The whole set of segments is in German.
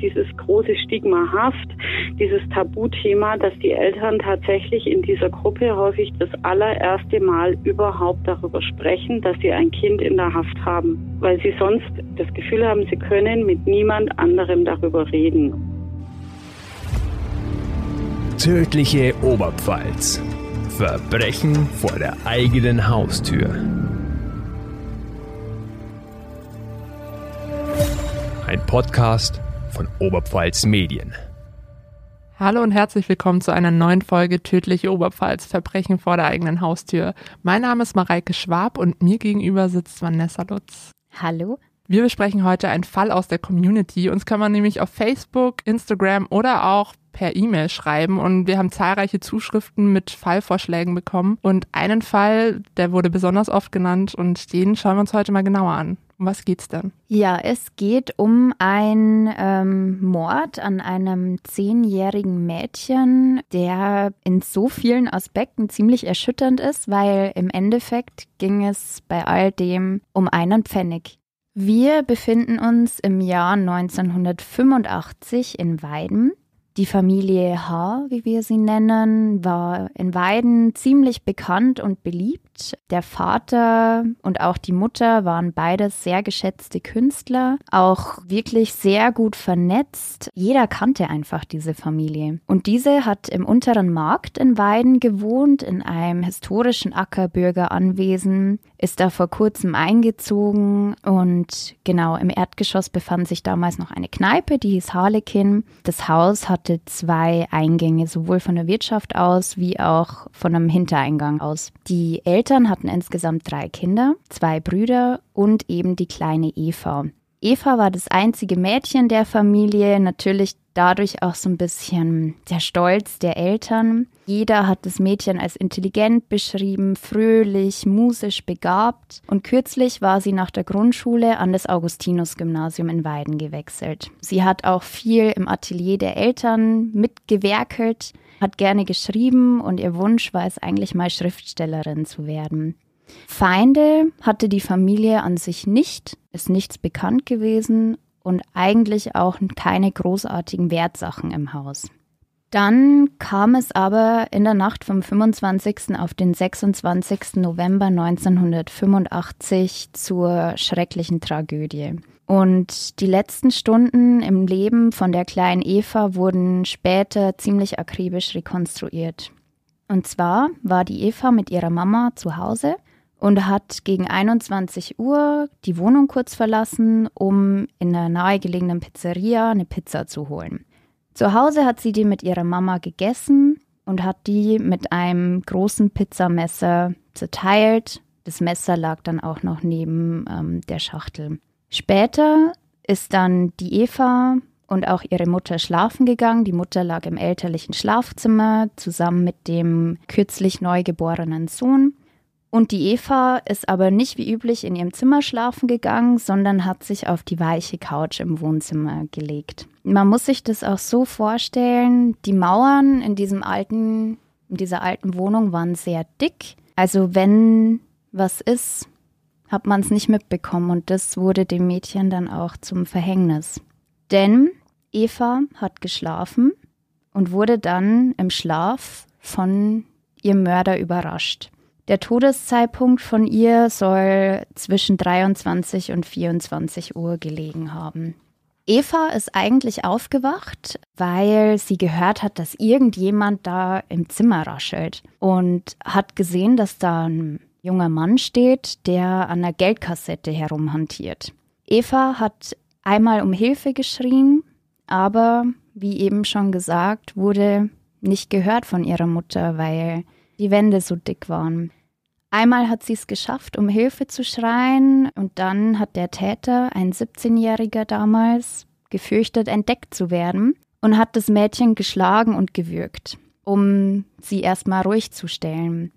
dieses große Stigmahaft, dieses Tabuthema, dass die Eltern tatsächlich in dieser Gruppe häufig das allererste Mal überhaupt darüber sprechen, dass sie ein Kind in der Haft haben, weil sie sonst das Gefühl haben, sie können mit niemand anderem darüber reden. Tödliche Oberpfalz. Verbrechen vor der eigenen Haustür. Ein Podcast von Oberpfalz Medien. Hallo und herzlich willkommen zu einer neuen Folge Tödliche Oberpfalz Verbrechen vor der eigenen Haustür. Mein Name ist Mareike Schwab und mir gegenüber sitzt Vanessa Lutz. Hallo. Wir besprechen heute einen Fall aus der Community. Uns kann man nämlich auf Facebook, Instagram oder auch per E-Mail schreiben und wir haben zahlreiche Zuschriften mit Fallvorschlägen bekommen und einen Fall, der wurde besonders oft genannt und den schauen wir uns heute mal genauer an. Um was geht's denn? Ja, es geht um einen ähm, Mord an einem zehnjährigen Mädchen, der in so vielen Aspekten ziemlich erschütternd ist, weil im Endeffekt ging es bei all dem um einen Pfennig. Wir befinden uns im Jahr 1985 in Weiden. Die Familie H, wie wir sie nennen, war in Weiden ziemlich bekannt und beliebt. Der Vater und auch die Mutter waren beides sehr geschätzte Künstler, auch wirklich sehr gut vernetzt. Jeder kannte einfach diese Familie. Und diese hat im unteren Markt in Weiden gewohnt, in einem historischen Ackerbürgeranwesen, ist da vor kurzem eingezogen und genau im Erdgeschoss befand sich damals noch eine Kneipe, die hieß Harlekin. Das Haus hatte zwei Eingänge, sowohl von der Wirtschaft aus wie auch von einem Hintereingang aus. Die Eltern hatten insgesamt drei Kinder, zwei Brüder und eben die kleine Eva. Eva war das einzige Mädchen der Familie, natürlich dadurch auch so ein bisschen der Stolz der Eltern. Jeder hat das Mädchen als intelligent beschrieben, fröhlich, musisch begabt und kürzlich war sie nach der Grundschule an das Augustinus-Gymnasium in Weiden gewechselt. Sie hat auch viel im Atelier der Eltern mitgewerkelt, hat gerne geschrieben und ihr Wunsch war es eigentlich mal Schriftstellerin zu werden. Feinde hatte die Familie an sich nicht, ist nichts bekannt gewesen und eigentlich auch keine großartigen Wertsachen im Haus. Dann kam es aber in der Nacht vom 25. auf den 26. November 1985 zur schrecklichen Tragödie. Und die letzten Stunden im Leben von der kleinen Eva wurden später ziemlich akribisch rekonstruiert. Und zwar war die Eva mit ihrer Mama zu Hause und hat gegen 21 Uhr die Wohnung kurz verlassen, um in einer nahegelegenen Pizzeria eine Pizza zu holen. Zu Hause hat sie die mit ihrer Mama gegessen und hat die mit einem großen Pizzamesser zerteilt. Das Messer lag dann auch noch neben ähm, der Schachtel. Später ist dann die Eva und auch ihre Mutter schlafen gegangen. Die Mutter lag im elterlichen Schlafzimmer zusammen mit dem kürzlich neugeborenen Sohn. Und die Eva ist aber nicht wie üblich in ihrem Zimmer schlafen gegangen, sondern hat sich auf die weiche Couch im Wohnzimmer gelegt. Man muss sich das auch so vorstellen, die Mauern in diesem alten, in dieser alten Wohnung waren sehr dick. Also wenn was ist, hat man es nicht mitbekommen und das wurde dem Mädchen dann auch zum Verhängnis. Denn Eva hat geschlafen und wurde dann im Schlaf von ihrem Mörder überrascht. Der Todeszeitpunkt von ihr soll zwischen 23 und 24 Uhr gelegen haben. Eva ist eigentlich aufgewacht, weil sie gehört hat, dass irgendjemand da im Zimmer raschelt und hat gesehen, dass da ein junger Mann steht, der an der Geldkassette herumhantiert. Eva hat einmal um Hilfe geschrien, aber wie eben schon gesagt, wurde nicht gehört von ihrer Mutter, weil die Wände so dick waren. Einmal hat sie es geschafft, um Hilfe zu schreien, und dann hat der Täter, ein 17-Jähriger damals, gefürchtet, entdeckt zu werden und hat das Mädchen geschlagen und gewürgt, um sie erstmal ruhig zu stellen.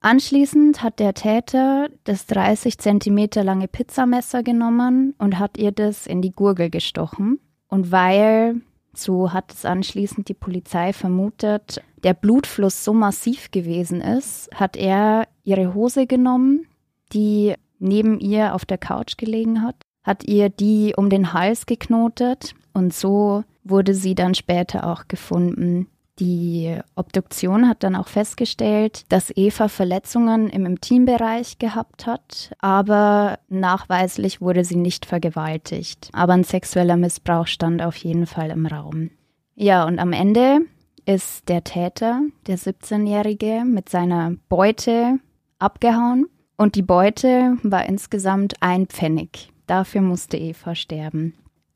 Anschließend hat der Täter das 30 Zentimeter lange Pizzamesser genommen und hat ihr das in die Gurgel gestochen. Und weil so hat es anschließend die Polizei vermutet, der Blutfluss so massiv gewesen ist, hat er ihre Hose genommen, die neben ihr auf der Couch gelegen hat, hat ihr die um den Hals geknotet, Und so wurde sie dann später auch gefunden. Die Obduktion hat dann auch festgestellt, dass Eva Verletzungen im Intimbereich gehabt hat, aber nachweislich wurde sie nicht vergewaltigt. Aber ein sexueller Missbrauch stand auf jeden Fall im Raum. Ja, und am Ende ist der Täter, der 17-Jährige, mit seiner Beute abgehauen. Und die Beute war insgesamt ein Pfennig. Dafür musste Eva sterben.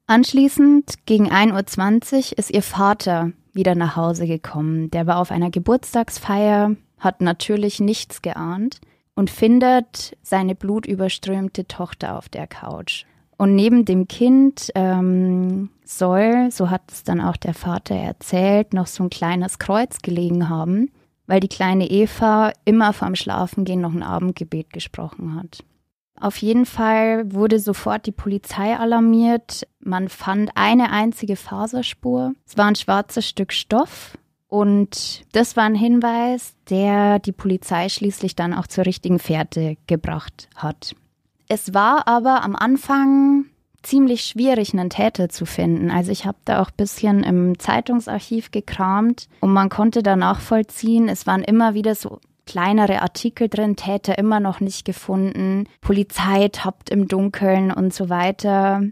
Anschließend, gegen 1.20 Uhr, ist ihr Vater wieder nach Hause gekommen. Der war auf einer Geburtstagsfeier, hat natürlich nichts geahnt und findet seine blutüberströmte Tochter auf der Couch. Und neben dem Kind ähm, soll, so hat es dann auch der Vater erzählt, noch so ein kleines Kreuz gelegen haben, weil die kleine Eva immer vorm Schlafengehen noch ein Abendgebet gesprochen hat. Auf jeden Fall wurde sofort die Polizei alarmiert. Man fand eine einzige Faserspur. Es war ein schwarzes Stück Stoff. Und das war ein Hinweis, der die Polizei schließlich dann auch zur richtigen Fährte gebracht hat. Es war aber am Anfang ziemlich schwierig, einen Täter zu finden. Also ich habe da auch ein bisschen im Zeitungsarchiv gekramt und man konnte da nachvollziehen, es waren immer wieder so kleinere Artikel drin, Täter immer noch nicht gefunden, Polizei tappt im Dunkeln und so weiter.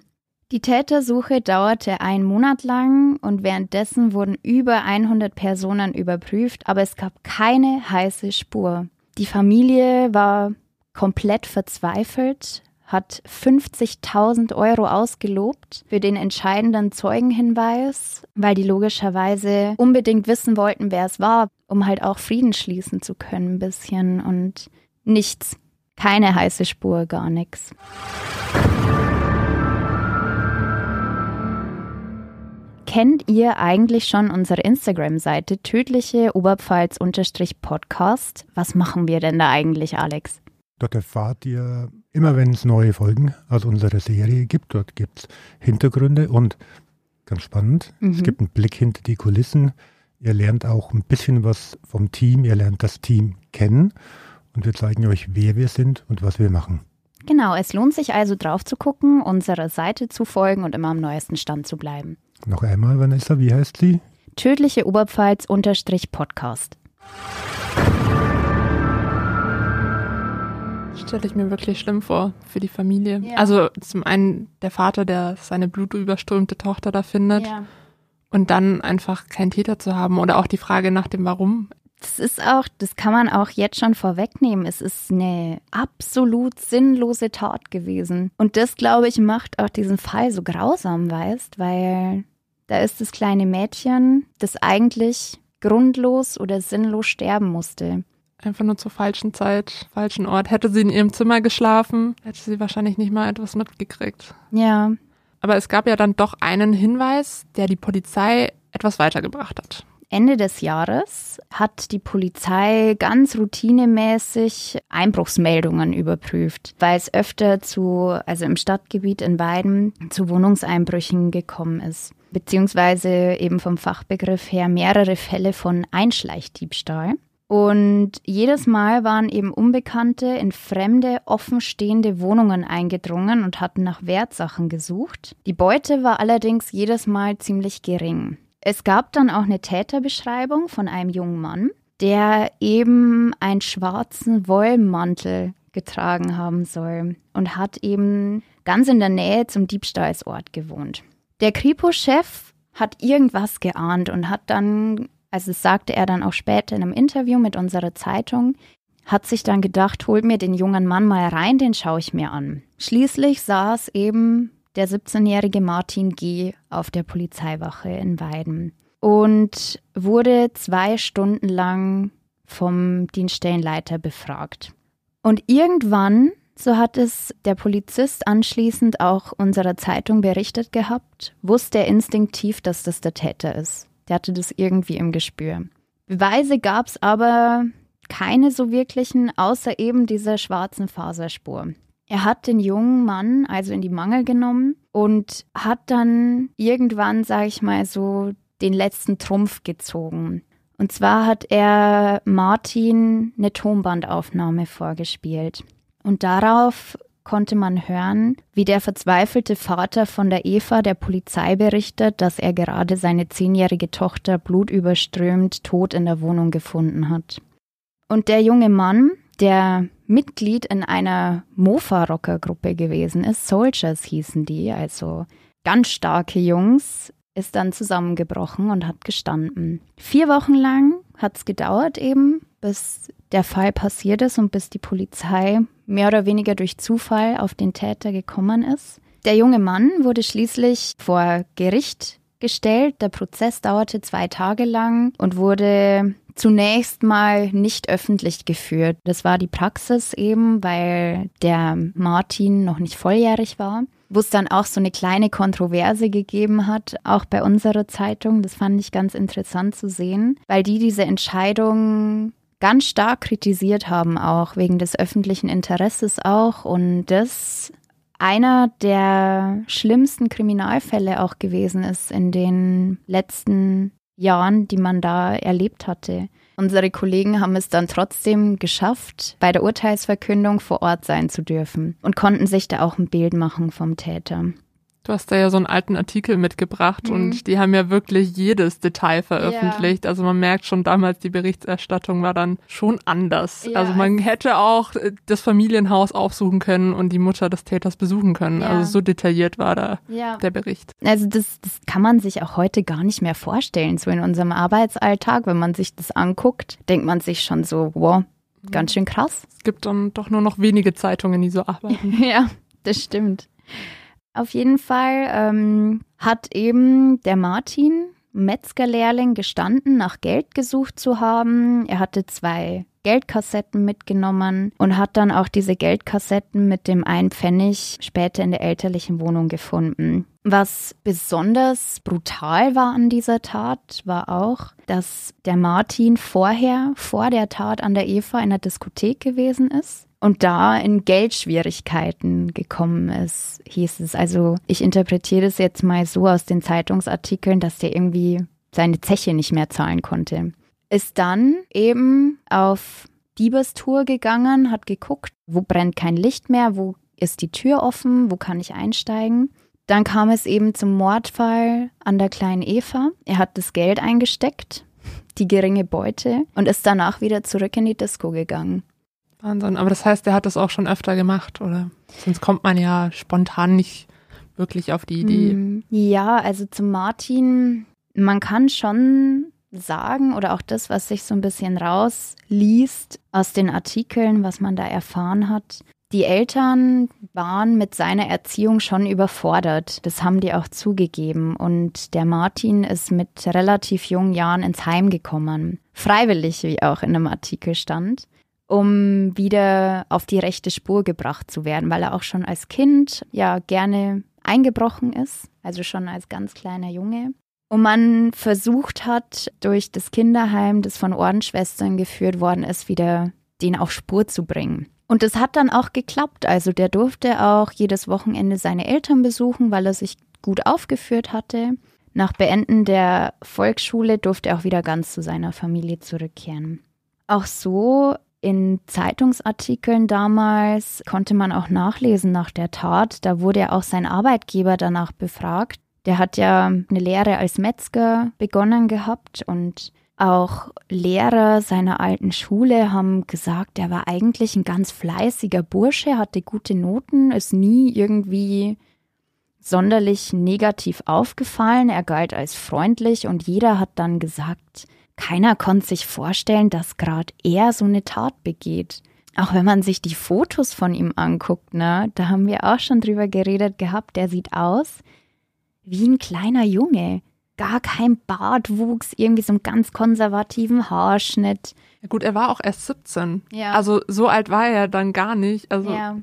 Die Tätersuche dauerte einen Monat lang und währenddessen wurden über 100 Personen überprüft, aber es gab keine heiße Spur. Die Familie war komplett verzweifelt, hat 50.000 Euro ausgelobt für den entscheidenden Zeugenhinweis, weil die logischerweise unbedingt wissen wollten, wer es war, um halt auch Frieden schließen zu können ein bisschen und nichts. Keine heiße Spur, gar nichts. Kennt ihr eigentlich schon unsere Instagram-Seite tödliche Oberpfalz-Podcast? Was machen wir denn da eigentlich, Alex? Dort erfahrt ihr immer, wenn es neue Folgen aus unserer Serie gibt. Dort gibt es Hintergründe und ganz spannend, mhm. es gibt einen Blick hinter die Kulissen. Ihr lernt auch ein bisschen was vom Team, ihr lernt das Team kennen und wir zeigen euch, wer wir sind und was wir machen. Genau, es lohnt sich also drauf zu gucken, unserer Seite zu folgen und immer am neuesten Stand zu bleiben. Noch einmal, Vanessa, wie heißt sie? Tödliche Oberpfalz-Podcast. Stelle ich mir wirklich schlimm vor für die Familie. Ja. Also zum einen der Vater, der seine blutüberströmte Tochter da findet. Ja. Und dann einfach keinen Täter zu haben oder auch die Frage nach dem Warum. Das ist auch, das kann man auch jetzt schon vorwegnehmen. Es ist eine absolut sinnlose Tat gewesen. Und das, glaube ich, macht auch diesen Fall so grausam, weißt, weil da ist das kleine Mädchen, das eigentlich grundlos oder sinnlos sterben musste einfach nur zur falschen Zeit, falschen Ort. Hätte sie in ihrem Zimmer geschlafen, hätte sie wahrscheinlich nicht mal etwas mitgekriegt. Ja. Aber es gab ja dann doch einen Hinweis, der die Polizei etwas weitergebracht hat. Ende des Jahres hat die Polizei ganz routinemäßig Einbruchsmeldungen überprüft, weil es öfter zu, also im Stadtgebiet in Weiden, zu Wohnungseinbrüchen gekommen ist. Beziehungsweise eben vom Fachbegriff her mehrere Fälle von Einschleichdiebstahl. Und jedes Mal waren eben Unbekannte in fremde, offenstehende Wohnungen eingedrungen und hatten nach Wertsachen gesucht. Die Beute war allerdings jedes Mal ziemlich gering. Es gab dann auch eine Täterbeschreibung von einem jungen Mann, der eben einen schwarzen Wollmantel getragen haben soll und hat eben ganz in der Nähe zum Diebstahlsort gewohnt. Der Kripo-Chef hat irgendwas geahnt und hat dann also das sagte er dann auch später in einem Interview mit unserer Zeitung, hat sich dann gedacht, holt mir den jungen Mann mal rein, den schaue ich mir an. Schließlich saß eben der 17-jährige Martin G. auf der Polizeiwache in Weiden und wurde zwei Stunden lang vom Dienststellenleiter befragt. Und irgendwann, so hat es der Polizist anschließend auch unserer Zeitung berichtet gehabt, wusste er instinktiv, dass das der Täter ist. Der hatte das irgendwie im Gespür. Beweise gab es aber keine so wirklichen, außer eben dieser schwarzen Faserspur. Er hat den jungen Mann also in die Mangel genommen und hat dann irgendwann, sage ich mal, so den letzten Trumpf gezogen. Und zwar hat er Martin eine Tonbandaufnahme vorgespielt. Und darauf konnte man hören, wie der verzweifelte Vater von der Eva der Polizei berichtet, dass er gerade seine zehnjährige Tochter blutüberströmt tot in der Wohnung gefunden hat. Und der junge Mann, der Mitglied in einer Mofa-Rocker-Gruppe gewesen ist, Soldiers hießen die, also ganz starke Jungs, ist dann zusammengebrochen und hat gestanden. Vier Wochen lang hat es gedauert eben, bis der Fall passiert ist und bis die Polizei mehr oder weniger durch Zufall auf den Täter gekommen ist. Der junge Mann wurde schließlich vor Gericht gestellt. Der Prozess dauerte zwei Tage lang und wurde zunächst mal nicht öffentlich geführt. Das war die Praxis eben, weil der Martin noch nicht volljährig war wo es dann auch so eine kleine Kontroverse gegeben hat, auch bei unserer Zeitung. Das fand ich ganz interessant zu sehen, weil die diese Entscheidung ganz stark kritisiert haben, auch wegen des öffentlichen Interesses auch. Und das einer der schlimmsten Kriminalfälle auch gewesen ist in den letzten Jahren, die man da erlebt hatte. Unsere Kollegen haben es dann trotzdem geschafft, bei der Urteilsverkündung vor Ort sein zu dürfen und konnten sich da auch ein Bild machen vom Täter. Du hast da ja so einen alten Artikel mitgebracht mhm. und die haben ja wirklich jedes Detail veröffentlicht. Ja. Also man merkt schon damals, die Berichterstattung war dann schon anders. Ja. Also man hätte auch äh, das Familienhaus aufsuchen können und die Mutter des Täters besuchen können. Ja. Also so detailliert war da der Bericht. Also das, das kann man sich auch heute gar nicht mehr vorstellen. So in unserem Arbeitsalltag, wenn man sich das anguckt, denkt man sich schon so, wow, ganz schön krass. Es gibt dann doch nur noch wenige Zeitungen, die so arbeiten. ja, das stimmt. Auf jeden Fall ähm, hat eben der Martin, Metzgerlehrling, gestanden, nach Geld gesucht zu haben. Er hatte zwei Geldkassetten mitgenommen und hat dann auch diese Geldkassetten mit dem einen Pfennig später in der elterlichen Wohnung gefunden. Was besonders brutal war an dieser Tat, war auch, dass der Martin vorher, vor der Tat an der Eva in der Diskothek gewesen ist und da in Geldschwierigkeiten gekommen ist, hieß es. Also ich interpretiere das jetzt mal so aus den Zeitungsartikeln, dass der irgendwie seine Zeche nicht mehr zahlen konnte. Ist dann eben auf Diebestour gegangen, hat geguckt, wo brennt kein Licht mehr, wo ist die Tür offen, wo kann ich einsteigen. Dann kam es eben zum Mordfall an der kleinen Eva. Er hat das Geld eingesteckt, die geringe Beute, und ist danach wieder zurück in die Disco gegangen. Wahnsinn. Aber das heißt, er hat das auch schon öfter gemacht, oder? Sonst kommt man ja spontan nicht wirklich auf die Idee. Mm, ja, also zu Martin, man kann schon sagen oder auch das, was sich so ein bisschen rausliest aus den Artikeln, was man da erfahren hat. Die Eltern waren mit seiner Erziehung schon überfordert. Das haben die auch zugegeben. Und der Martin ist mit relativ jungen Jahren ins Heim gekommen. Freiwillig, wie auch in einem Artikel stand um wieder auf die rechte Spur gebracht zu werden, weil er auch schon als Kind ja gerne eingebrochen ist, also schon als ganz kleiner Junge. Und man versucht hat, durch das Kinderheim, das von Ordensschwestern geführt worden ist, wieder den auf Spur zu bringen. Und das hat dann auch geklappt. Also der durfte auch jedes Wochenende seine Eltern besuchen, weil er sich gut aufgeführt hatte. Nach Beenden der Volksschule durfte er auch wieder ganz zu seiner Familie zurückkehren. Auch so in Zeitungsartikeln damals konnte man auch nachlesen nach der Tat. Da wurde ja auch sein Arbeitgeber danach befragt. Der hat ja eine Lehre als Metzger begonnen gehabt und auch Lehrer seiner alten Schule haben gesagt, er war eigentlich ein ganz fleißiger Bursche, hatte gute Noten, ist nie irgendwie sonderlich negativ aufgefallen. Er galt als freundlich und jeder hat dann gesagt, keiner konnte sich vorstellen, dass gerade er so eine Tat begeht. Auch wenn man sich die Fotos von ihm anguckt, ne, da haben wir auch schon drüber geredet gehabt, der sieht aus wie ein kleiner Junge. Gar kein Bartwuchs, irgendwie so einen ganz konservativen Haarschnitt. Ja gut, er war auch erst 17. Ja. Also so alt war er dann gar nicht. Also ja.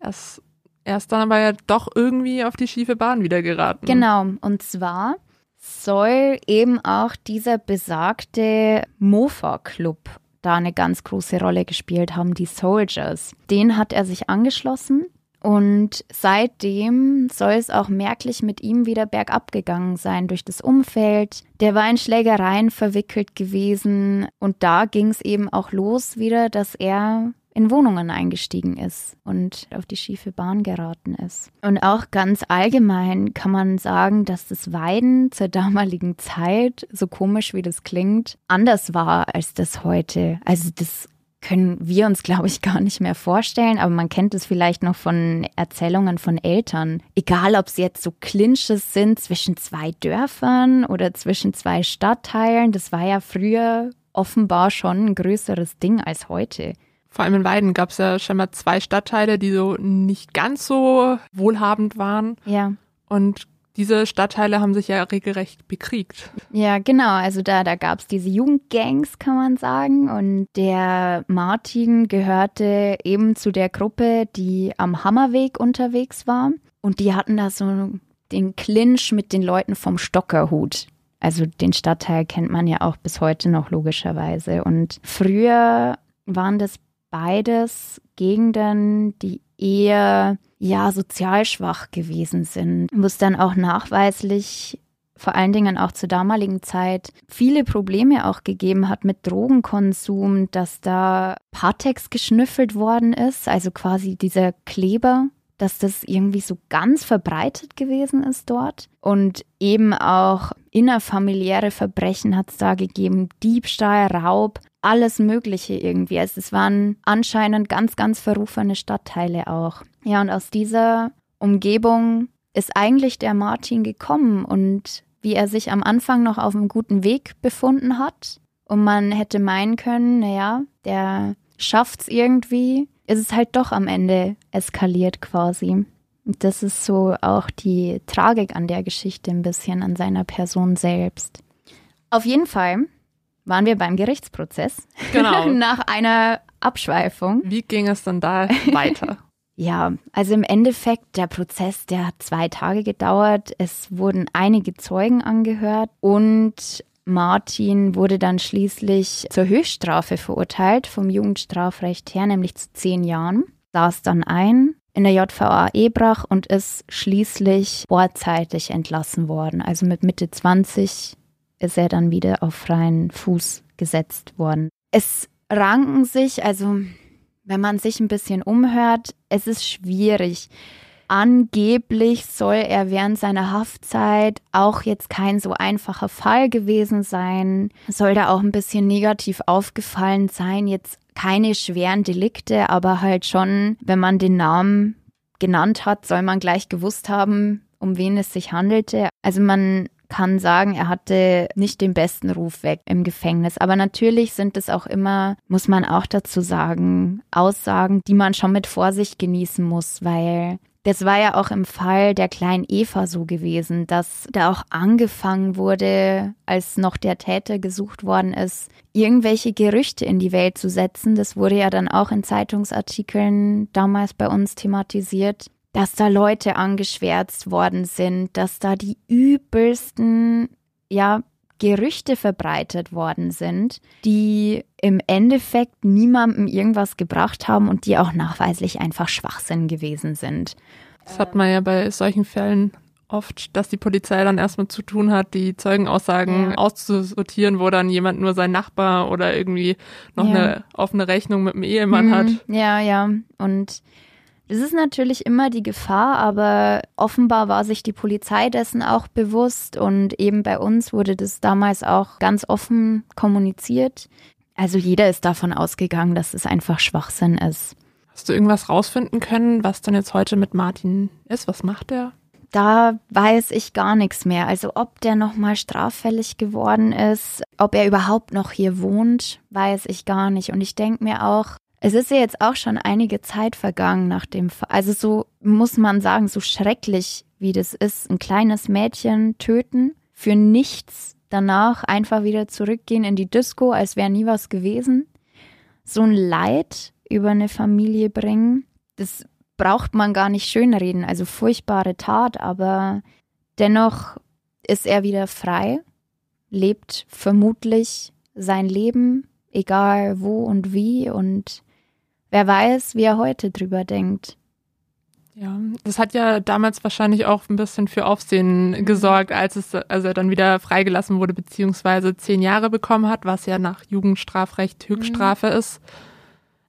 erst, erst dann aber ja doch irgendwie auf die schiefe Bahn wieder geraten. Genau. Und zwar soll eben auch dieser besagte Mofa-Club da eine ganz große Rolle gespielt haben, die Soldiers. Den hat er sich angeschlossen und seitdem soll es auch merklich mit ihm wieder bergab gegangen sein durch das Umfeld. Der war in Schlägereien verwickelt gewesen und da ging es eben auch los wieder, dass er in Wohnungen eingestiegen ist und auf die schiefe Bahn geraten ist. Und auch ganz allgemein kann man sagen, dass das Weiden zur damaligen Zeit, so komisch wie das klingt, anders war als das heute. Also das können wir uns, glaube ich, gar nicht mehr vorstellen, aber man kennt es vielleicht noch von Erzählungen von Eltern. Egal, ob es jetzt so Clinches sind zwischen zwei Dörfern oder zwischen zwei Stadtteilen, das war ja früher offenbar schon ein größeres Ding als heute. Vor allem in Weiden gab es ja scheinbar zwei Stadtteile, die so nicht ganz so wohlhabend waren. Ja. Und diese Stadtteile haben sich ja regelrecht bekriegt. Ja, genau. Also da, da gab es diese Jugendgangs, kann man sagen. Und der Martin gehörte eben zu der Gruppe, die am Hammerweg unterwegs war. Und die hatten da so den Clinch mit den Leuten vom Stockerhut. Also den Stadtteil kennt man ja auch bis heute noch logischerweise. Und früher waren das beides Gegenden, die eher ja sozial schwach gewesen sind, wo es dann auch nachweislich vor allen Dingen auch zur damaligen Zeit viele Probleme auch gegeben hat mit Drogenkonsum, dass da Patex geschnüffelt worden ist, also quasi dieser Kleber, dass das irgendwie so ganz verbreitet gewesen ist dort. Und eben auch innerfamiliäre Verbrechen hat es da gegeben, Diebstahl, Raub, alles Mögliche irgendwie. Also es waren anscheinend ganz, ganz verrufene Stadtteile auch. Ja, und aus dieser Umgebung ist eigentlich der Martin gekommen und wie er sich am Anfang noch auf einem guten Weg befunden hat. Und man hätte meinen können, naja, der schafft's irgendwie, ist es halt doch am Ende eskaliert quasi. Und das ist so auch die Tragik an der Geschichte ein bisschen, an seiner Person selbst. Auf jeden Fall waren wir beim Gerichtsprozess. Genau. Nach einer Abschweifung. Wie ging es dann da weiter? Ja, also im Endeffekt, der Prozess, der hat zwei Tage gedauert. Es wurden einige Zeugen angehört und Martin wurde dann schließlich zur Höchststrafe verurteilt vom Jugendstrafrecht her, nämlich zu zehn Jahren. Saß dann ein in der JVA Ebrach und ist schließlich vorzeitig entlassen worden. Also mit Mitte 20 ist er dann wieder auf freien Fuß gesetzt worden. Es ranken sich, also wenn man sich ein bisschen umhört, es ist schwierig. Angeblich soll er während seiner Haftzeit auch jetzt kein so einfacher Fall gewesen sein, soll da auch ein bisschen negativ aufgefallen sein, jetzt keine schweren Delikte, aber halt schon, wenn man den Namen genannt hat, soll man gleich gewusst haben, um wen es sich handelte. Also man kann sagen, er hatte nicht den besten Ruf weg im Gefängnis. Aber natürlich sind es auch immer, muss man auch dazu sagen, Aussagen, die man schon mit Vorsicht genießen muss, weil das war ja auch im Fall der kleinen Eva so gewesen, dass da auch angefangen wurde, als noch der Täter gesucht worden ist, irgendwelche Gerüchte in die Welt zu setzen. Das wurde ja dann auch in Zeitungsartikeln damals bei uns thematisiert, dass da Leute angeschwärzt worden sind, dass da die übelsten, ja, Gerüchte verbreitet worden sind, die im Endeffekt niemandem irgendwas gebracht haben und die auch nachweislich einfach Schwachsinn gewesen sind. Das hat man ja bei solchen Fällen oft, dass die Polizei dann erstmal zu tun hat, die Zeugenaussagen ja. auszusortieren, wo dann jemand nur sein Nachbar oder irgendwie noch ja. eine offene Rechnung mit dem Ehemann mhm. hat. Ja, ja. Und es ist natürlich immer die Gefahr, aber offenbar war sich die Polizei dessen auch bewusst und eben bei uns wurde das damals auch ganz offen kommuniziert. Also jeder ist davon ausgegangen, dass es einfach Schwachsinn ist. Hast du irgendwas rausfinden können, was dann jetzt heute mit Martin ist? Was macht er? Da weiß ich gar nichts mehr. Also ob der nochmal straffällig geworden ist, ob er überhaupt noch hier wohnt, weiß ich gar nicht. Und ich denke mir auch, es ist ja jetzt auch schon einige Zeit vergangen nach dem, Fall. also so muss man sagen, so schrecklich wie das ist, ein kleines Mädchen töten, für nichts danach einfach wieder zurückgehen in die Disco, als wäre nie was gewesen. So ein Leid über eine Familie bringen, das braucht man gar nicht schönreden, also furchtbare Tat, aber dennoch ist er wieder frei, lebt vermutlich sein Leben, egal wo und wie und wer weiß, wie er heute drüber denkt. Ja, das hat ja damals wahrscheinlich auch ein bisschen für Aufsehen mhm. gesorgt, als es, als er dann wieder freigelassen wurde, beziehungsweise zehn Jahre bekommen hat, was ja nach Jugendstrafrecht Höchststrafe mhm. ist.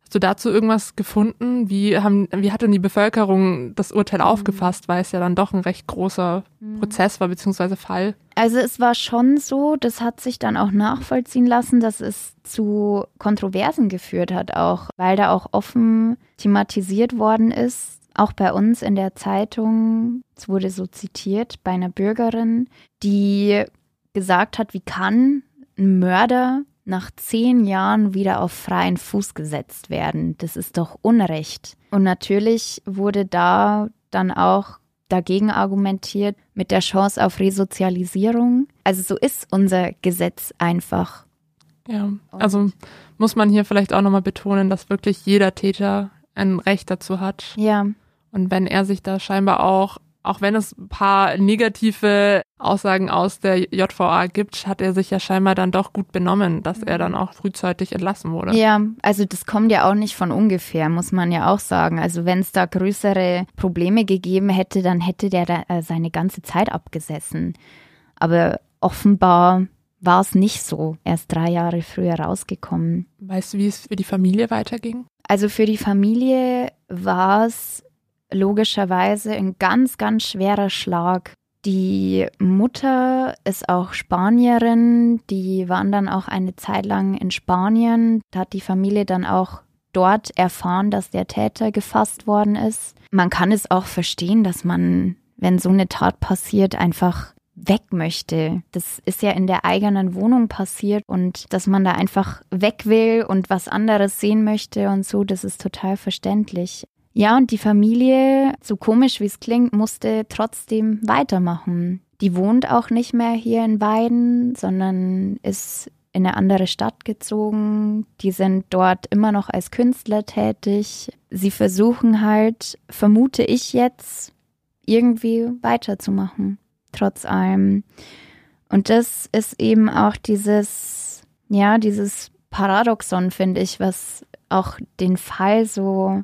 Hast du dazu irgendwas gefunden? Wie, haben, wie hat denn die Bevölkerung das Urteil mhm. aufgefasst, weil es ja dann doch ein recht großer mhm. Prozess war, beziehungsweise Fall? Also es war schon so, das hat sich dann auch nachvollziehen lassen, dass es zu Kontroversen geführt hat, auch weil da auch offen thematisiert worden ist. Auch bei uns in der Zeitung, es wurde so zitiert, bei einer Bürgerin, die gesagt hat, wie kann ein Mörder nach zehn Jahren wieder auf freien Fuß gesetzt werden. Das ist doch Unrecht. Und natürlich wurde da dann auch dagegen argumentiert mit der Chance auf Resozialisierung. Also so ist unser Gesetz einfach. Ja, also muss man hier vielleicht auch nochmal betonen, dass wirklich jeder Täter ein Recht dazu hat. Ja. Und wenn er sich da scheinbar auch auch wenn es ein paar negative Aussagen aus der JVA gibt, hat er sich ja scheinbar dann doch gut benommen, dass er dann auch frühzeitig entlassen wurde. Ja, also das kommt ja auch nicht von ungefähr, muss man ja auch sagen. Also wenn es da größere Probleme gegeben hätte, dann hätte der da äh, seine ganze Zeit abgesessen. Aber offenbar war es nicht so. Er ist drei Jahre früher rausgekommen. Weißt du, wie es für die Familie weiterging? Also für die Familie war es logischerweise ein ganz, ganz schwerer Schlag. Die Mutter ist auch Spanierin, die waren dann auch eine Zeit lang in Spanien. Da hat die Familie dann auch dort erfahren, dass der Täter gefasst worden ist. Man kann es auch verstehen, dass man, wenn so eine Tat passiert, einfach weg möchte. Das ist ja in der eigenen Wohnung passiert und dass man da einfach weg will und was anderes sehen möchte und so, das ist total verständlich. Ja, und die Familie, so komisch wie es klingt, musste trotzdem weitermachen. Die wohnt auch nicht mehr hier in Weiden, sondern ist in eine andere Stadt gezogen. Die sind dort immer noch als Künstler tätig. Sie versuchen halt, vermute ich jetzt, irgendwie weiterzumachen, trotz allem. Und das ist eben auch dieses, ja, dieses Paradoxon, finde ich, was auch den Fall so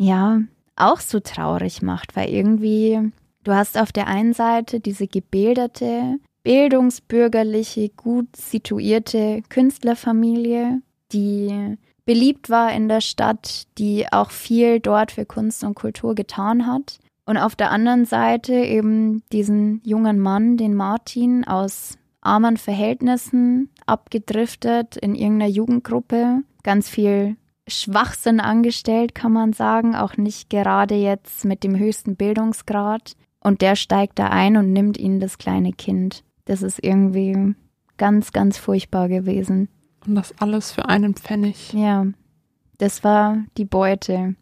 ja, auch so traurig macht, weil irgendwie du hast auf der einen Seite diese gebildete, bildungsbürgerliche, gut situierte Künstlerfamilie, die beliebt war in der Stadt, die auch viel dort für Kunst und Kultur getan hat. Und auf der anderen Seite eben diesen jungen Mann, den Martin, aus armen Verhältnissen abgedriftet in irgendeiner Jugendgruppe, ganz viel Schwachsinn angestellt, kann man sagen, auch nicht gerade jetzt mit dem höchsten Bildungsgrad. Und der steigt da ein und nimmt ihnen das kleine Kind. Das ist irgendwie ganz, ganz furchtbar gewesen. Und das alles für einen Pfennig. Ja, das war die Beute.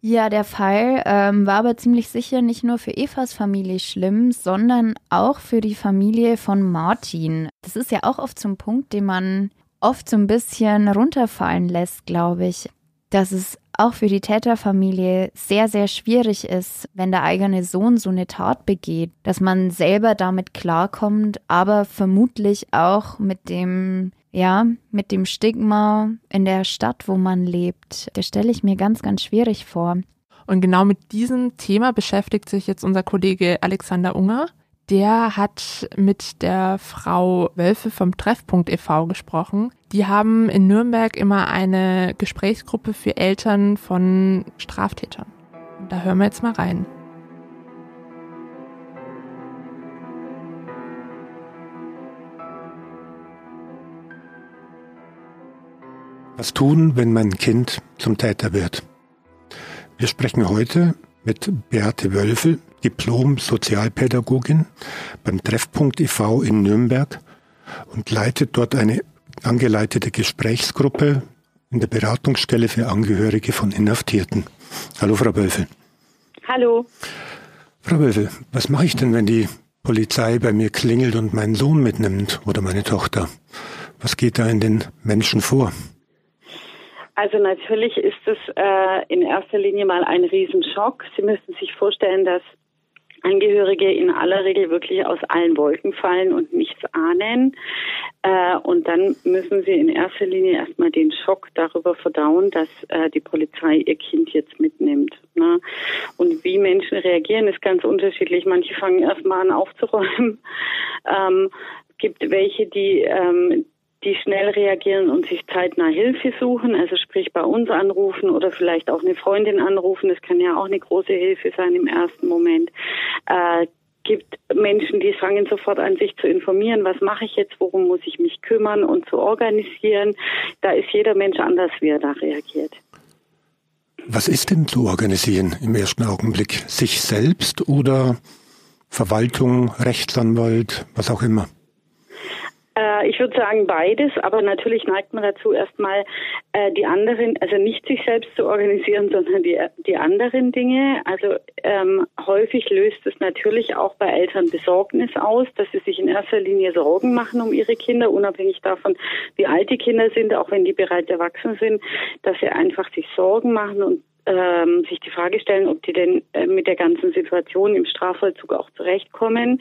Ja, der Fall ähm, war aber ziemlich sicher nicht nur für Evas Familie schlimm, sondern auch für die Familie von Martin. Das ist ja auch oft zum Punkt, den man oft so ein bisschen runterfallen lässt, glaube ich, dass es auch für die Täterfamilie sehr, sehr schwierig ist, wenn der eigene Sohn so eine Tat begeht, dass man selber damit klarkommt, aber vermutlich auch mit dem, ja, mit dem Stigma in der Stadt, wo man lebt. Das stelle ich mir ganz, ganz schwierig vor. Und genau mit diesem Thema beschäftigt sich jetzt unser Kollege Alexander Unger der hat mit der Frau Wölfe vom Treffpunkt e.V. gesprochen. Die haben in Nürnberg immer eine Gesprächsgruppe für Eltern von Straftätern. Da hören wir jetzt mal rein. Was tun, wenn mein Kind zum Täter wird? Wir sprechen heute mit Beate Wölfel, Diplom-Sozialpädagogin beim Treffpunkt e.V. in Nürnberg und leitet dort eine angeleitete Gesprächsgruppe in der Beratungsstelle für Angehörige von Inhaftierten. Hallo, Frau Wölfel. Hallo. Frau Wölfel, was mache ich denn, wenn die Polizei bei mir klingelt und meinen Sohn mitnimmt oder meine Tochter? Was geht da in den Menschen vor? Also natürlich ist es äh, in erster Linie mal ein Riesenschock. Sie müssen sich vorstellen, dass Angehörige in aller Regel wirklich aus allen Wolken fallen und nichts ahnen. Äh, und dann müssen sie in erster Linie erstmal den Schock darüber verdauen, dass äh, die Polizei ihr Kind jetzt mitnimmt. Ne? Und wie Menschen reagieren, ist ganz unterschiedlich. Manche fangen erstmal an aufzuräumen. Ähm, gibt welche, die ähm, die schnell reagieren und sich zeitnah Hilfe suchen, also sprich bei uns anrufen oder vielleicht auch eine Freundin anrufen. Das kann ja auch eine große Hilfe sein im ersten Moment. Äh, gibt Menschen, die fangen sofort an, sich zu informieren, was mache ich jetzt, worum muss ich mich kümmern und zu organisieren. Da ist jeder Mensch anders, wie er da reagiert. Was ist denn zu organisieren im ersten Augenblick? Sich selbst oder Verwaltung, Rechtsanwalt, was auch immer? Äh, ich würde sagen beides, aber natürlich neigt man dazu erstmal äh, die anderen, also nicht sich selbst zu organisieren, sondern die, die anderen Dinge. Also ähm, häufig löst es natürlich auch bei Eltern Besorgnis aus, dass sie sich in erster Linie Sorgen machen um ihre Kinder, unabhängig davon, wie alt die Kinder sind, auch wenn die bereits erwachsen sind, dass sie einfach sich Sorgen machen und ähm, sich die Frage stellen, ob die denn äh, mit der ganzen Situation im Strafvollzug auch zurechtkommen.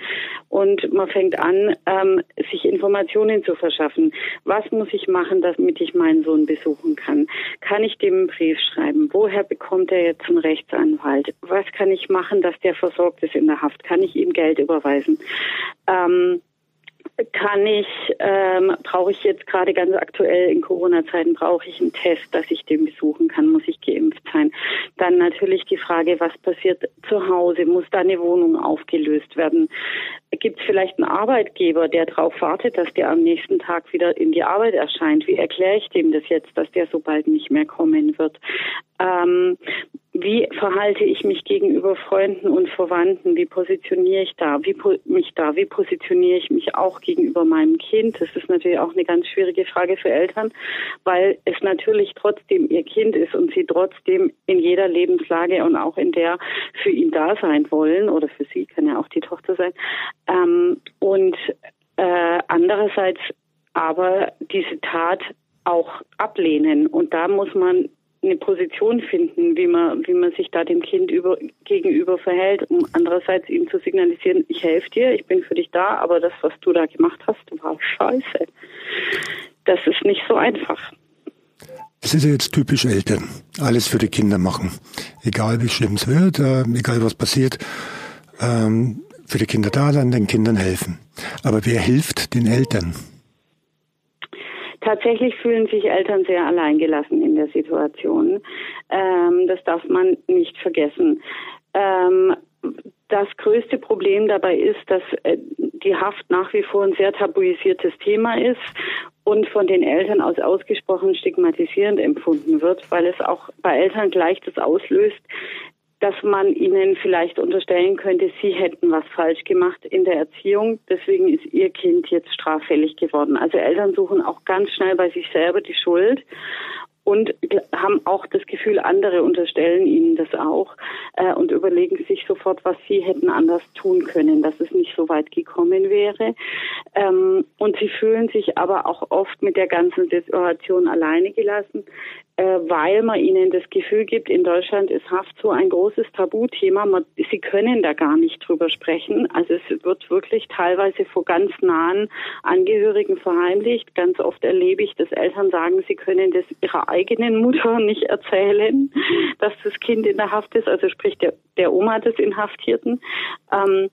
Und man fängt an, ähm, sich Informationen zu verschaffen. Was muss ich machen, damit ich meinen Sohn besuchen kann? Kann ich dem einen Brief schreiben? Woher bekommt er jetzt einen Rechtsanwalt? Was kann ich machen, dass der versorgt ist in der Haft? Kann ich ihm Geld überweisen? Ähm, kann ich, ähm, brauche ich jetzt gerade ganz aktuell in Corona-Zeiten, brauche ich einen Test, dass ich den besuchen kann, muss ich geimpft sein. Dann natürlich die Frage, was passiert zu Hause, muss da eine Wohnung aufgelöst werden? Gibt es vielleicht einen Arbeitgeber, der darauf wartet, dass der am nächsten Tag wieder in die Arbeit erscheint? Wie erkläre ich dem das jetzt, dass der so bald nicht mehr kommen wird? Ähm, wie verhalte ich mich gegenüber Freunden und Verwandten? Wie positioniere ich da? Wie mich da? Wie positioniere ich mich auch gegenüber meinem Kind? Das ist natürlich auch eine ganz schwierige Frage für Eltern, weil es natürlich trotzdem ihr Kind ist und sie trotzdem in jeder Lebenslage und auch in der für ihn da sein wollen oder für sie kann ja auch die Tochter sein. Ähm, und äh, andererseits aber diese Tat auch ablehnen. Und da muss man eine Position finden, wie man, wie man sich da dem Kind über, gegenüber verhält, um andererseits ihm zu signalisieren, ich helfe dir, ich bin für dich da, aber das, was du da gemacht hast, war scheiße. Das ist nicht so einfach. Es ist ja jetzt typisch Eltern. Alles für die Kinder machen. Egal wie schlimm es wird, äh, egal was passiert, ähm, für die Kinder da sein, den Kindern helfen. Aber wer hilft den Eltern? Tatsächlich fühlen sich Eltern sehr alleingelassen in der Situation. Ähm, das darf man nicht vergessen. Ähm, das größte Problem dabei ist, dass äh, die Haft nach wie vor ein sehr tabuisiertes Thema ist und von den Eltern aus ausgesprochen stigmatisierend empfunden wird, weil es auch bei Eltern gleich das auslöst, dass man ihnen vielleicht unterstellen könnte, sie hätten was falsch gemacht in der Erziehung. Deswegen ist ihr Kind jetzt straffällig geworden. Also Eltern suchen auch ganz schnell bei sich selber die Schuld und haben auch das Gefühl, andere unterstellen ihnen das auch äh, und überlegen sich sofort, was sie hätten anders tun können, dass es nicht so weit gekommen wäre. Ähm, und sie fühlen sich aber auch oft mit der ganzen Situation alleine gelassen weil man ihnen das Gefühl gibt, in Deutschland ist Haft so ein großes Tabuthema. Man, sie können da gar nicht drüber sprechen. Also es wird wirklich teilweise vor ganz nahen Angehörigen verheimlicht. Ganz oft erlebe ich, dass Eltern sagen, sie können das ihrer eigenen Mutter nicht erzählen, dass das Kind in der Haft ist. Also sprich der, der Oma des Inhaftierten. Ähm,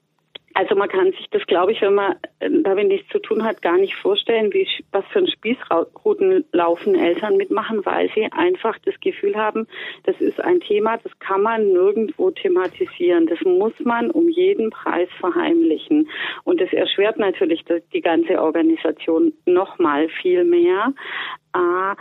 also man kann sich das, glaube ich, wenn man äh, damit nichts zu tun hat, gar nicht vorstellen, wie was für ein Spießruten laufen Eltern mitmachen, weil sie einfach das Gefühl haben, das ist ein Thema, das kann man nirgendwo thematisieren. Das muss man um jeden Preis verheimlichen. Und das erschwert natürlich die ganze Organisation nochmal viel mehr. Ah,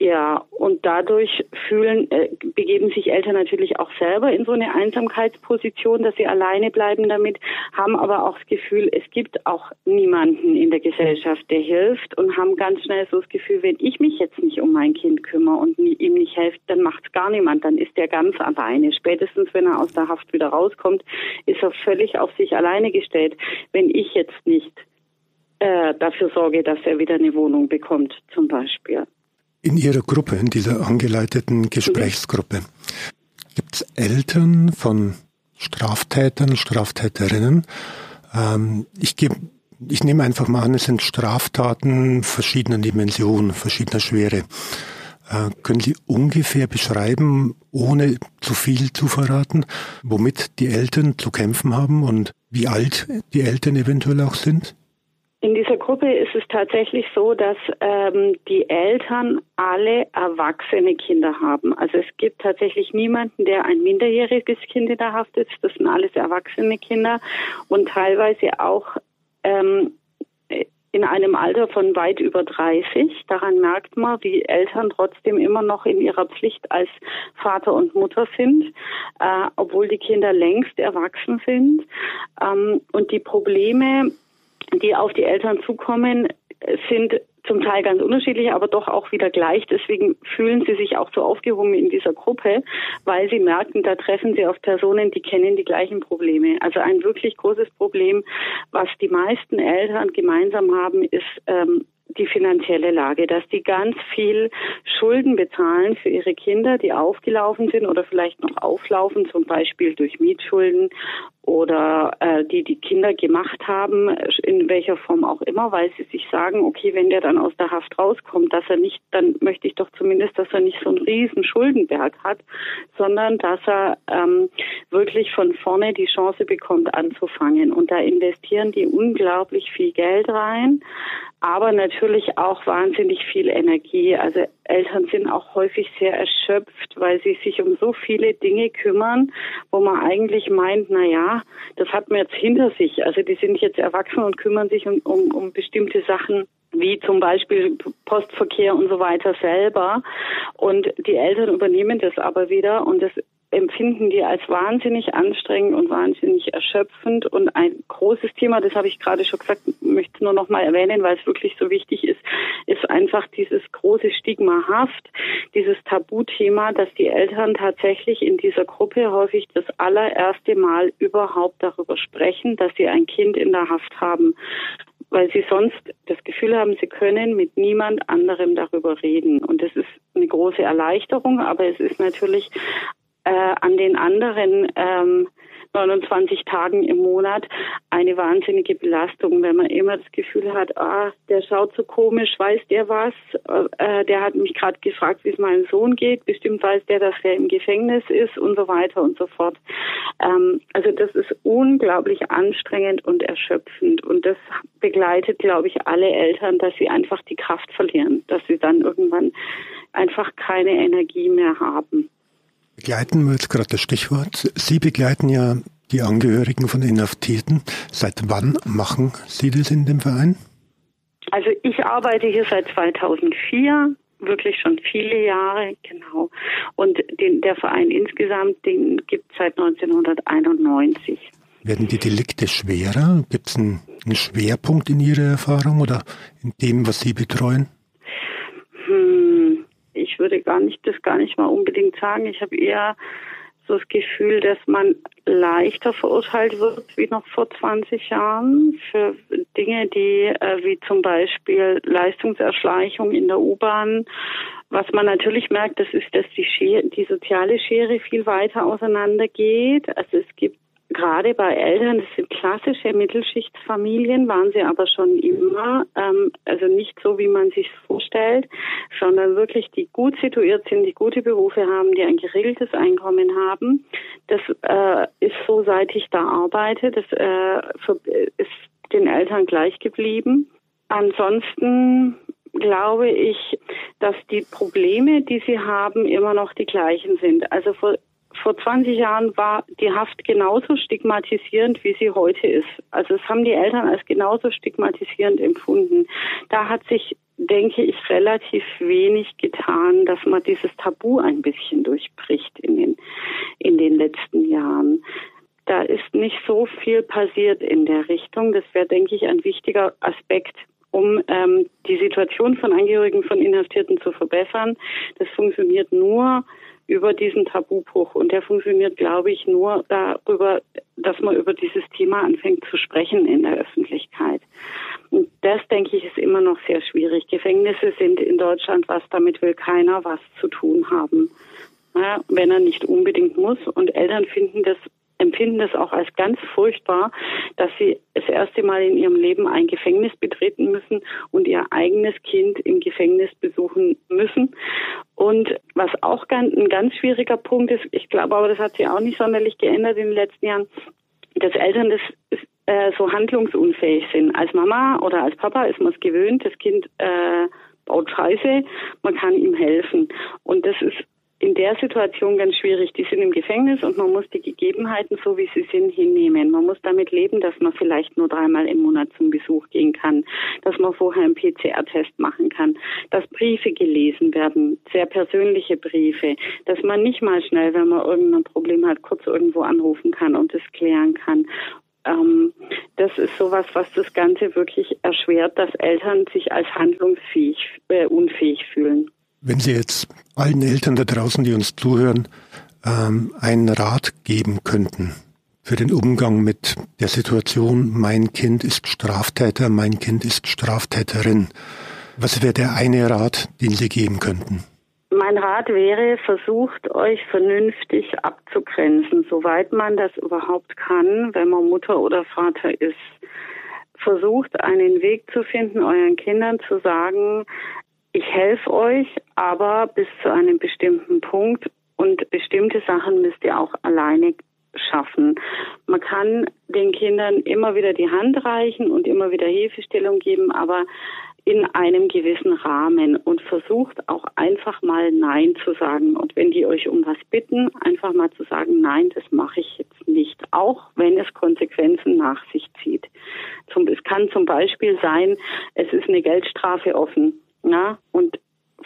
ja, und dadurch fühlen, äh, begeben sich Eltern natürlich auch selber in so eine Einsamkeitsposition, dass sie alleine bleiben damit, haben aber auch das Gefühl, es gibt auch niemanden in der Gesellschaft, der hilft und haben ganz schnell so das Gefühl, wenn ich mich jetzt nicht um mein Kind kümmere und ihm nicht helfe, dann macht es gar niemand, dann ist er ganz alleine. Spätestens, wenn er aus der Haft wieder rauskommt, ist er völlig auf sich alleine gestellt. Wenn ich jetzt nicht äh, dafür sorge, dass er wieder eine Wohnung bekommt, zum Beispiel. In Ihrer Gruppe, in dieser angeleiteten Gesprächsgruppe, gibt es Eltern von Straftätern, Straftäterinnen. Ähm, ich, geb, ich nehme einfach mal an, es sind Straftaten verschiedener Dimensionen, verschiedener Schwere. Äh, können Sie ungefähr beschreiben, ohne zu viel zu verraten, womit die Eltern zu kämpfen haben und wie alt die Eltern eventuell auch sind? In dieser Gruppe ist es tatsächlich so, dass ähm, die Eltern alle erwachsene Kinder haben. Also es gibt tatsächlich niemanden, der ein minderjähriges Kind in der Haft ist. Das sind alles erwachsene Kinder und teilweise auch ähm, in einem Alter von weit über 30. Daran merkt man, wie Eltern trotzdem immer noch in ihrer Pflicht als Vater und Mutter sind, äh, obwohl die Kinder längst erwachsen sind. Ähm, und die Probleme, die auf die Eltern zukommen, sind zum Teil ganz unterschiedlich, aber doch auch wieder gleich. Deswegen fühlen sie sich auch so aufgehoben in dieser Gruppe, weil sie merken, da treffen sie auf Personen, die kennen die gleichen Probleme. Also ein wirklich großes Problem, was die meisten Eltern gemeinsam haben, ist ähm, die finanzielle Lage, dass die ganz viel Schulden bezahlen für ihre Kinder, die aufgelaufen sind oder vielleicht noch auflaufen, zum Beispiel durch Mietschulden oder äh, die die Kinder gemacht haben, in welcher Form auch immer, weil sie sich sagen, okay, wenn der dann aus der Haft rauskommt, dass er nicht, dann möchte ich doch zumindest, dass er nicht so einen riesen Schuldenberg hat, sondern dass er ähm, wirklich von vorne die Chance bekommt anzufangen. Und da investieren die unglaublich viel Geld rein aber natürlich auch wahnsinnig viel Energie. Also Eltern sind auch häufig sehr erschöpft, weil sie sich um so viele Dinge kümmern, wo man eigentlich meint, na ja, das hat man jetzt hinter sich. Also die sind jetzt erwachsen und kümmern sich um, um, um bestimmte Sachen wie zum Beispiel Postverkehr und so weiter selber. Und die Eltern übernehmen das aber wieder und das empfinden die als wahnsinnig anstrengend und wahnsinnig erschöpfend und ein großes Thema, das habe ich gerade schon gesagt, möchte nur noch mal erwähnen, weil es wirklich so wichtig ist, ist einfach dieses große Stigma Haft, dieses Tabuthema, dass die Eltern tatsächlich in dieser Gruppe häufig das allererste Mal überhaupt darüber sprechen, dass sie ein Kind in der Haft haben weil sie sonst das Gefühl haben, sie können mit niemand anderem darüber reden. Und das ist eine große Erleichterung, aber es ist natürlich äh, an den anderen ähm, 29 Tagen im Monat eine wahnsinnige Belastung, wenn man immer das Gefühl hat, ah, der schaut so komisch, weiß der was, äh, der hat mich gerade gefragt, wie es meinem Sohn geht, bestimmt weiß der, dass er im Gefängnis ist und so weiter und so fort. Ähm, also das ist unglaublich anstrengend und erschöpfend und das begleitet, glaube ich, alle Eltern, dass sie einfach die Kraft verlieren, dass sie dann irgendwann einfach keine Energie mehr haben. Begleiten wir jetzt gerade das Stichwort. Sie begleiten ja die Angehörigen von Inhaftierten. Seit wann machen Sie das in dem Verein? Also ich arbeite hier seit 2004, wirklich schon viele Jahre, genau. Und den, der Verein insgesamt, den gibt es seit 1991. Werden die Delikte schwerer? Gibt es einen, einen Schwerpunkt in Ihrer Erfahrung oder in dem, was Sie betreuen? Würde gar nicht, das gar nicht mal unbedingt sagen. Ich habe eher so das Gefühl, dass man leichter verurteilt wird wie noch vor 20 Jahren für Dinge, die äh, wie zum Beispiel Leistungserschleichung in der U-Bahn. Was man natürlich merkt, das ist, dass die, Schere, die soziale Schere viel weiter auseinandergeht. Also es gibt gerade bei Eltern, das sind klassische Mittelschichtsfamilien, waren sie aber schon immer, ähm, also nicht so, wie man sich vorstellt, sondern wirklich, die gut situiert sind, die gute Berufe haben, die ein geregeltes Einkommen haben. Das äh, ist so, seit ich da arbeite, das äh, ist den Eltern gleich geblieben. Ansonsten glaube ich, dass die Probleme, die sie haben, immer noch die gleichen sind. Also vor 20 Jahren war die Haft genauso stigmatisierend, wie sie heute ist. Also es haben die Eltern als genauso stigmatisierend empfunden. Da hat sich, denke ich, relativ wenig getan, dass man dieses Tabu ein bisschen durchbricht in den, in den letzten Jahren. Da ist nicht so viel passiert in der Richtung. Das wäre, denke ich, ein wichtiger Aspekt um ähm, die Situation von Angehörigen von Inhaftierten zu verbessern. Das funktioniert nur, über diesen Tabubruch. Und der funktioniert, glaube ich, nur darüber, dass man über dieses Thema anfängt zu sprechen in der Öffentlichkeit. Und das, denke ich, ist immer noch sehr schwierig. Gefängnisse sind in Deutschland was, damit will keiner was zu tun haben. Ja, wenn er nicht unbedingt muss. Und Eltern finden das empfinden es auch als ganz furchtbar, dass sie das erste Mal in ihrem Leben ein Gefängnis betreten müssen und ihr eigenes Kind im Gefängnis besuchen müssen. Und was auch ein ganz schwieriger Punkt ist, ich glaube aber, das hat sich auch nicht sonderlich geändert in den letzten Jahren, dass Eltern das äh, so handlungsunfähig sind. Als Mama oder als Papa ist man es gewöhnt, das Kind äh, baut Scheiße, man kann ihm helfen. Und das ist in der Situation ganz schwierig. Die sind im Gefängnis und man muss die Gegebenheiten so wie sie sind hinnehmen. Man muss damit leben, dass man vielleicht nur dreimal im Monat zum Besuch gehen kann, dass man vorher einen PCR-Test machen kann, dass Briefe gelesen werden, sehr persönliche Briefe, dass man nicht mal schnell, wenn man irgendein Problem hat, kurz irgendwo anrufen kann und es klären kann. Ähm, das ist sowas, was das Ganze wirklich erschwert, dass Eltern sich als handlungsfähig, äh, unfähig fühlen. Wenn Sie jetzt allen Eltern da draußen, die uns zuhören, ähm, einen Rat geben könnten für den Umgang mit der Situation, mein Kind ist Straftäter, mein Kind ist Straftäterin, was wäre der eine Rat, den Sie geben könnten? Mein Rat wäre, versucht euch vernünftig abzugrenzen, soweit man das überhaupt kann, wenn man Mutter oder Vater ist. Versucht einen Weg zu finden, euren Kindern zu sagen, ich helfe euch, aber bis zu einem bestimmten Punkt und bestimmte Sachen müsst ihr auch alleine schaffen. Man kann den Kindern immer wieder die Hand reichen und immer wieder Hilfestellung geben, aber in einem gewissen Rahmen und versucht auch einfach mal Nein zu sagen. Und wenn die euch um was bitten, einfach mal zu sagen, nein, das mache ich jetzt nicht, auch wenn es Konsequenzen nach sich zieht. es kann zum Beispiel sein, es ist eine Geldstrafe offen na, und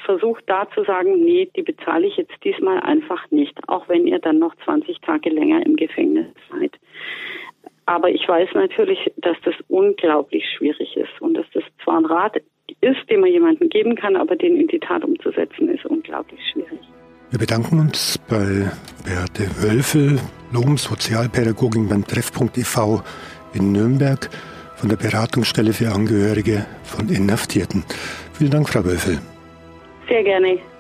versucht da zu sagen, nee, die bezahle ich jetzt diesmal einfach nicht, auch wenn ihr dann noch 20 Tage länger im Gefängnis seid. Aber ich weiß natürlich, dass das unglaublich schwierig ist und dass das zwar ein Rat ist, den man jemandem geben kann, aber den in die Tat umzusetzen, ist unglaublich schwierig. Wir bedanken uns bei Beate Wölfel, Lohm Sozialpädagogin beim Treffpunkt e.V. in Nürnberg von der Beratungsstelle für Angehörige von Inhaftierten. Vielen Dank, Frau Wölfel. Sehr gerne.